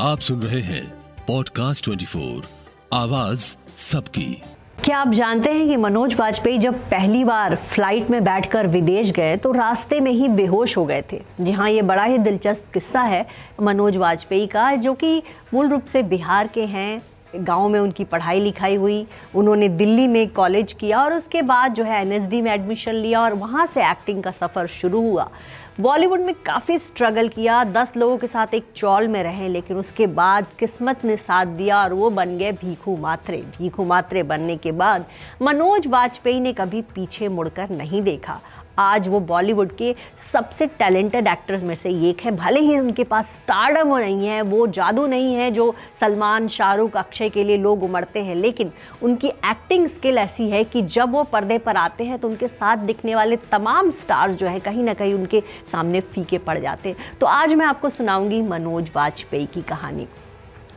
आप सुन रहे हैं पॉडकास्ट 24 आवाज़ सबकी। क्या आप जानते हैं कि मनोज वाजपेयी जब पहली बार फ़्लाइट में बैठकर विदेश गए तो रास्ते में ही बेहोश हो गए थे। जी हाँ ये बड़ा ही दिलचस्प किस्सा है मनोज वाजपेयी का, जो कि मूल रूप से बिहार के हैं, गाँव में उनकी पढ़ाई लिखाई हुई, उन्होंने दिल्ली में कॉलेज किया और उसके बाद जो है एनएसडी में एडमिशन लिया और वहाँ से एक्टिंग का सफ़र शुरू हुआ। बॉलीवुड में काफ़ी स्ट्रगल किया। दस लोगों के साथ एक चौल में रहे, लेकिन उसके बाद किस्मत ने साथ दिया और वो बन गए भीखू मात्रे। भीखू मात्रे बनने के बाद मनोज वाजपेयी ने कभी पीछे मुड़कर नहीं देखा। आज वो बॉलीवुड के सबसे टैलेंटेड एक्टर्स में से एक है। भले ही उनके पास स्टारडम नहीं है, वो जादू नहीं है जो सलमान, शाहरुख, अक्षय के लिए लोग उमड़ते हैं, लेकिन उनकी एक्टिंग स्किल ऐसी है कि जब वो पर्दे पर आते हैं तो उनके साथ दिखने वाले तमाम स्टार्स जो हैं कहीं ना कहीं उनके सामने फीके पड़ जाते हैं। तो आज मैं आपको सुनाऊँगी मनोज वाजपेयी की कहानी।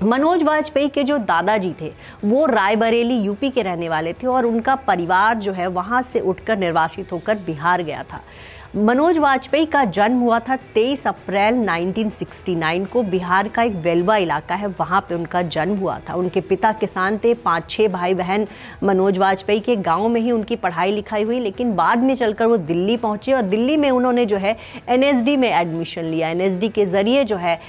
मनोज वाजपेयी के जो दादाजी थे, वो रायबरेली यूपी के रहने वाले थे और उनका परिवार जो है वहाँ से उठकर निर्वासित होकर बिहार गया था। मनोज वाजपेयी का जन्म हुआ था 23 अप्रैल 1969 को। बिहार का एक वेलवा इलाका है, वहाँ पे उनका जन्म हुआ था। उनके पिता किसान थे, पाँच छः भाई बहन मनोज वाजपेयी के गाँव में ही उनकी पढ़ाई लिखाई हुई, लेकिन बाद में चलकर वो दिल्ली पहुँचे और दिल्ली में उन्होंने जो है एनएसडी में एडमिशन लिया। एनएसडी के ज़रिए जो है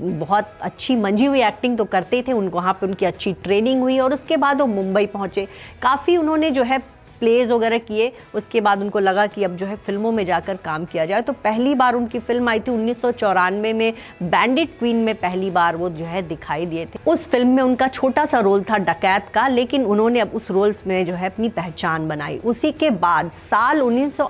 बहुत अच्छी मंझी हुई एक्टिंग तो करते थे, उनको वहाँ पर उनकी अच्छी ट्रेनिंग हुई और उसके बाद वो मुंबई पहुँचे। काफ़ी उन्होंने जो है प्लेज वगैरह किए, उसके बाद उनको लगा कि अब जो है फ़िल्मों में जाकर काम किया जाए। तो पहली बार उनकी फ़िल्म आई थी उन्नीस सौ चौरानवे में बैंडिट क्वीन में पहली बार वो जो है दिखाई दिए थे। उस फ़िल्म में उनका छोटा सा रोल था डकैत का, लेकिन उन्होंने अब उस रोल्स में जो है अपनी पहचान बनाई। उसी के बाद साल उन्नीस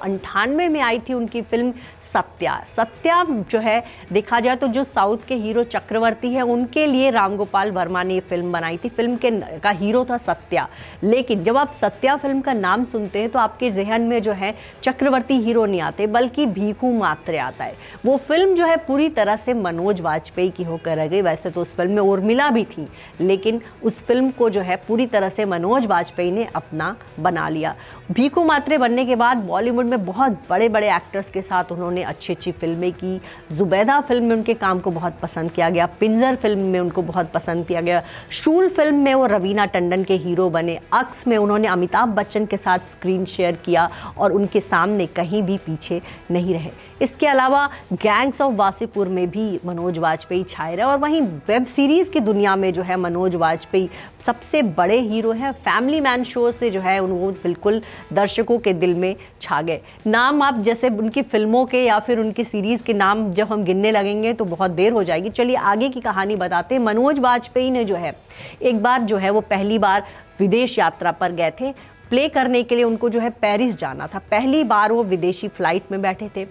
में आई थी उनकी फ़िल्म सत्या। सत्या जो है, देखा जाए तो जो साउथ के हीरो चक्रवर्ती है, उनके लिए रामगोपाल वर्मा ने ये फ़िल्म बनाई थी। फ़िल्म के का हीरो था सत्या। लेकिन जब आप सत्या फ़िल्म का नाम सुनते हैं तो आपके जहन में जो है, चक्रवर्ती हीरो नहीं आते, बल्कि भीखू मात्रे आता है। वो फ़िल्म जो है, पूरी तरह से मनोज वाजपेयी की होकर रह गई। वैसे तो उस फ़िल्म में उर्मिला भी थी, लेकिन उस फ़िल्म को जो है, पूरी तरह से मनोज वाजपेयी ने अपना बना लिया। भीखू मात्रे बनने के बाद बॉलीवुड में बहुत बड़े बड़े एक्टर्स के साथ उन्होंने अच्छी अच्छी फ़िल्में की। जुबैदा फ़िल्म में उनके काम को बहुत पसंद किया गया। पिंजर फ़िल्म में उनको बहुत पसंद किया गया। शूल फ़िल्म में वो रवीना टंडन के हीरो बने। अक्स में उन्होंने अमिताभ बच्चन के साथ स्क्रीन शेयर किया और उनके सामने कहीं भी पीछे नहीं रहे। इसके अलावा गैंग्स ऑफ़ वासीपुर में भी मनोज वाजपेयी छाए रहे और वहीं वेब सीरीज़ की दुनिया में जो है मनोज वाजपेयी सबसे बड़े हीरो हैं। फैमिली मैन शो से जो है वो बिल्कुल दर्शकों के दिल में छा गए। नाम आप जैसे उनकी फ़िल्मों के या फिर उनकी सीरीज़ के नाम जब हम गिनने लगेंगे तो बहुत देर हो जाएगी। चलिए आगे की कहानी बताते हैं। मनोज वाजपेयी ने जो है एक बार जो है वो पहली बार विदेश यात्रा पर गए थे। प्ले करने के लिए उनको जो है पेरिस जाना था। पहली बार वो विदेशी फ़्लाइट में बैठे थे।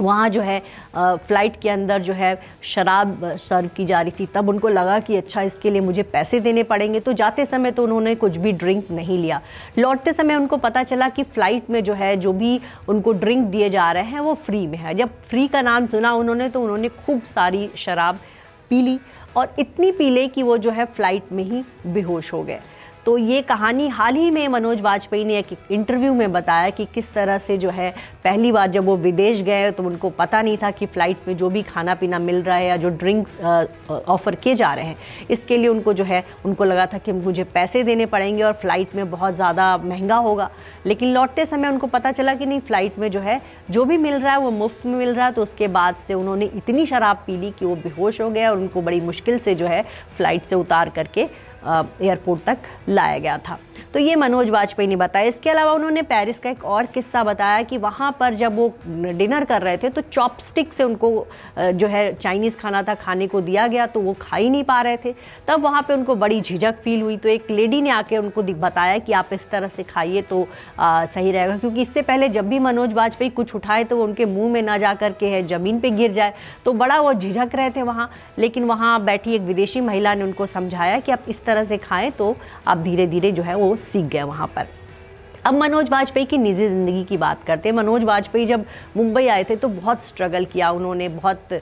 वहाँ जो है फ़्लाइट के अंदर जो है, शराब सर्व की जा रही थी। तब उनको लगा कि अच्छा इसके लिए मुझे पैसे देने पड़ेंगे। तो जाते समय तो उन्होंने कुछ भी ड्रिंक नहीं लिया। लौटते समय उनको पता चला कि फ़्लाइट में जो है, जो भी उनको ड्रिंक दिए जा रहे हैं, वो फ्री में है। जब फ्री का नाम सुना उन्होंने तो उन्होंने खूब सारी शराब पी ली और इतनी पी ले कि वो जो है फ़्लाइट में ही बेहोश हो गए। तो ये कहानी हाल ही में मनोज वाजपेयी ने एक इंटरव्यू में बताया कि किस तरह से जो है, पहली बार जब वो विदेश गए तो उनको पता नहीं था कि फ़्लाइट में जो भी खाना पीना मिल रहा है या जो ड्रिंक्स ऑफ़र किए जा रहे हैं। इसके लिए उनको जो है, उनको लगा था कि मुझे पैसे देने पड़ेंगे और फ़्लाइट में बहुत ज़्यादा महँगा होगा। लेकिन लौटते समय उनको पता चला कि नहीं, फ़्लाइट में जो है, जो भी मिल रहा है वो मुफ़्त में मिल रहा है। तो उसके बाद से उन्होंने इतनी शराब पी ली कि वो बेहोश हो गए और उनको बड़ी मुश्किल से जो है, फ़्लाइट से उतार करके एयरपोर्ट तक लाया गया था। तो ये मनोज वाजपेयी ने बताया। इसके अलावा उन्होंने पेरिस का एक और किस्सा बताया कि वहाँ पर जब वो डिनर कर रहे थे तो चॉपस्टिक से उनको जो है चाइनीज़ खाना था खाने को दिया गया तो वो खा ही नहीं पा रहे थे। तब वहाँ पर उनको बड़ी झिझक फील हुई। तो एक लेडी ने आके उनको बताया कि आप इस तरह से खाइए तो सही रहेगा। क्योंकि इससे पहले जब भी मनोज वाजपेयी कुछ उठाए तो वो उनके मुँह में ना जा करके है, ज़मीन पर गिर जाए। तो बड़ा वो झिझक रहे थे वहाँ। लेकिन वहाँ बैठी एक विदेशी महिला ने उनको समझाया कि आप इस तरह से खाएँ तो आप धीरे धीरे जो है वो सीख गए वहाँ पर। अब मनोज वाजपेयी की निजी ज़िंदगी की बात करते हैं। मनोज वाजपेयी जब मुंबई आए थे तो बहुत स्ट्रगल किया उन्होंने, बहुत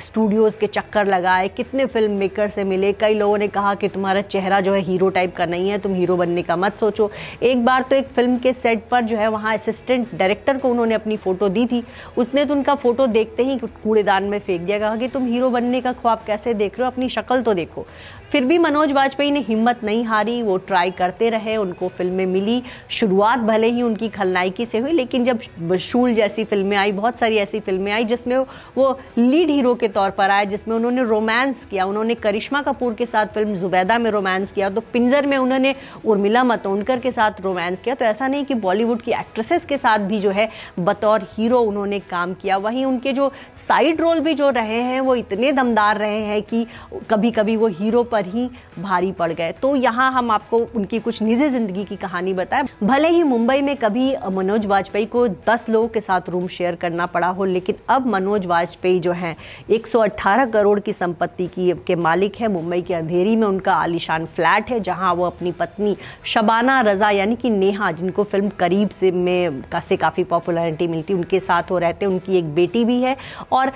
स्टूडियोज़ के चक्कर लगाए, कितने फ़िल्म मेकर से मिले, कई लोगों ने कहा कि तुम्हारा चेहरा जो है हीरो टाइप का नहीं है, तुम हीरो बनने का मत सोचो। एक बार तो एक फ़िल्म के सेट पर जो है वहाँ असिस्टेंट डायरेक्टर को उन्होंने अपनी फ़ोटो दी थी। उसने तो उनका फ़ोटो देखते ही कूड़ेदान में फेंक दिया, कहा कि तुम हीरो बनने का ख्वाब कैसे देख रहे हो, अपनी शक्ल तो देखो। फिर भी मनोज वाजपेयी ने हिम्मत नहीं हारी, वो ट्राई करते रहे, उनको फ़िल्में मिली। शुरुआत भले ही उनकी खलनायकी से हुई, लेकिन जब शूल जैसी फ़िल्में आई, बहुत सारी ऐसी फ़िल्में आई, जिसमें वो लीड हीरो के तौर पर आए, जिसमें उन्होंने रोमांस किया, उन्होंने करिश्मा कपूर के साथ फ़िल्म जुबैदा में रोमांस किया तो पिंजर में उन्होंने उर्मिला मतोनकर के साथ रोमांस किया तो ऐसा नहीं कि बॉलीवुड की एक्ट्रेसेस के साथ भी जो है, बतौर हीरो उन्होंने काम किया। वहीं उनके जो साइड रोल भी जो रहे हैं, वो इतने दमदार रहे हैं कि कभी कभी वो हीरो पर ही भारी पड़ गए। तो यहाँ हम आपको उनकी कुछ निजी ज़िंदगी की कहानी बताएँ। भले ही मुंबई में कभी मनोज वाजपेयी को 10 लोगों के साथ रूम शेयर करना पड़ा हो, लेकिन अब मनोज वाजपेयी जो हैं 118 करोड़ की संपत्ति की, के मालिक है। मुंबई के अंधेरी में उनका आलिशान फ्लैट है, जहाँ वो अपनी पत्नी शबाना रजा, यानी कि नेहा, जिनको फ़िल्म करीब से में, का से काफ़ी पॉपुलैरिटी मिलती, उनके साथ वो रहते उनकी एक बेटी भी है और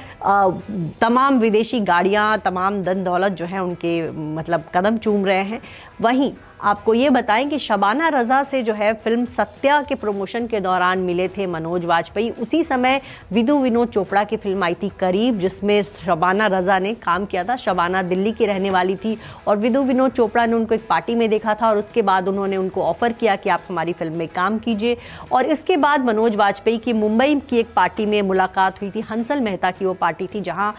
तमाम विदेशी गाड़ियाँ, तमाम धन दौलत जो है, उनके मतलब कदम चूम रहे हैं। वहीं आपको ये बताएँ कि शबाना रज़ा से जो है फ़िल्म सत्या के प्रमोशन के दौरान मिले थे मनोज वाजपेयी। उसी समय विदु विनोद चोपड़ा की फ़िल्म आई थी करीब, जिसमें शबाना रज़ा ने काम किया था। शबाना दिल्ली की रहने वाली थी और विदु विनोद चोपड़ा ने उनको एक पार्टी में देखा था और उसके बाद उन्होंने उनको ऑफ़र किया कि आप हमारी फ़िल्म में काम कीजिए। और इसके बाद मनोज वाजपेयी की मुंबई की एक पार्टी में मुलाकात हुई थी। हंसल मेहता की वो पार्टी थी, जहाँ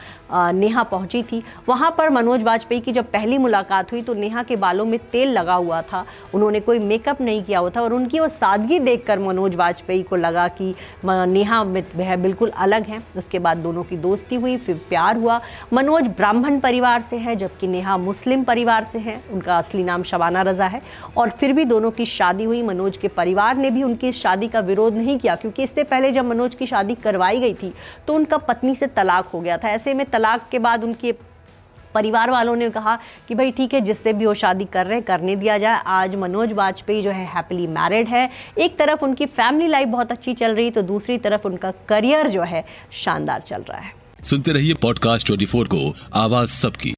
नेहा पहुँची थी। वहाँ पर मनोज वाजपेयी की जब पहली मुलाकात हुई तो नेहा के बालों में तेल लगा हुआ हुआ था। उन्होंने कोई मेकअप नहीं किया हुआ था और उनकी वो सादगी देखकर मनोज वाजपेयी को लगा कि नेहा वह बिल्कुल अलग हैं। उसके बाद दोनों की दोस्ती हुई, फिर प्यार हुआ। मनोज ब्राह्मण परिवार से है, जबकि नेहा मुस्लिम परिवार से है। उनका असली नाम शबाना रजा है। और फिर भी दोनों की शादी हुई। मनोज के परिवार ने भी उनकी शादी का विरोध नहीं किया, क्योंकि इससे पहले जब मनोज की शादी करवाई गई थी तो उनका पत्नी से तलाक हो गया था। ऐसे में तलाक के बाद उनके परिवार वालों ने कहा कि भाई ठीक है, जिससे भी वो शादी कर रहे हैं, करने दिया जाए। आज मनोज वाजपेयी जो है हैप्पीली मैरिड है। एक तरफ़ उनकी फैमिली लाइफ बहुत अच्छी चल रही तो दूसरी तरफ़ उनका करियर जो है, शानदार चल रहा है। सुनते रहिए पॉडकास्ट ट्वेंटी को, आवाज़ सबकी।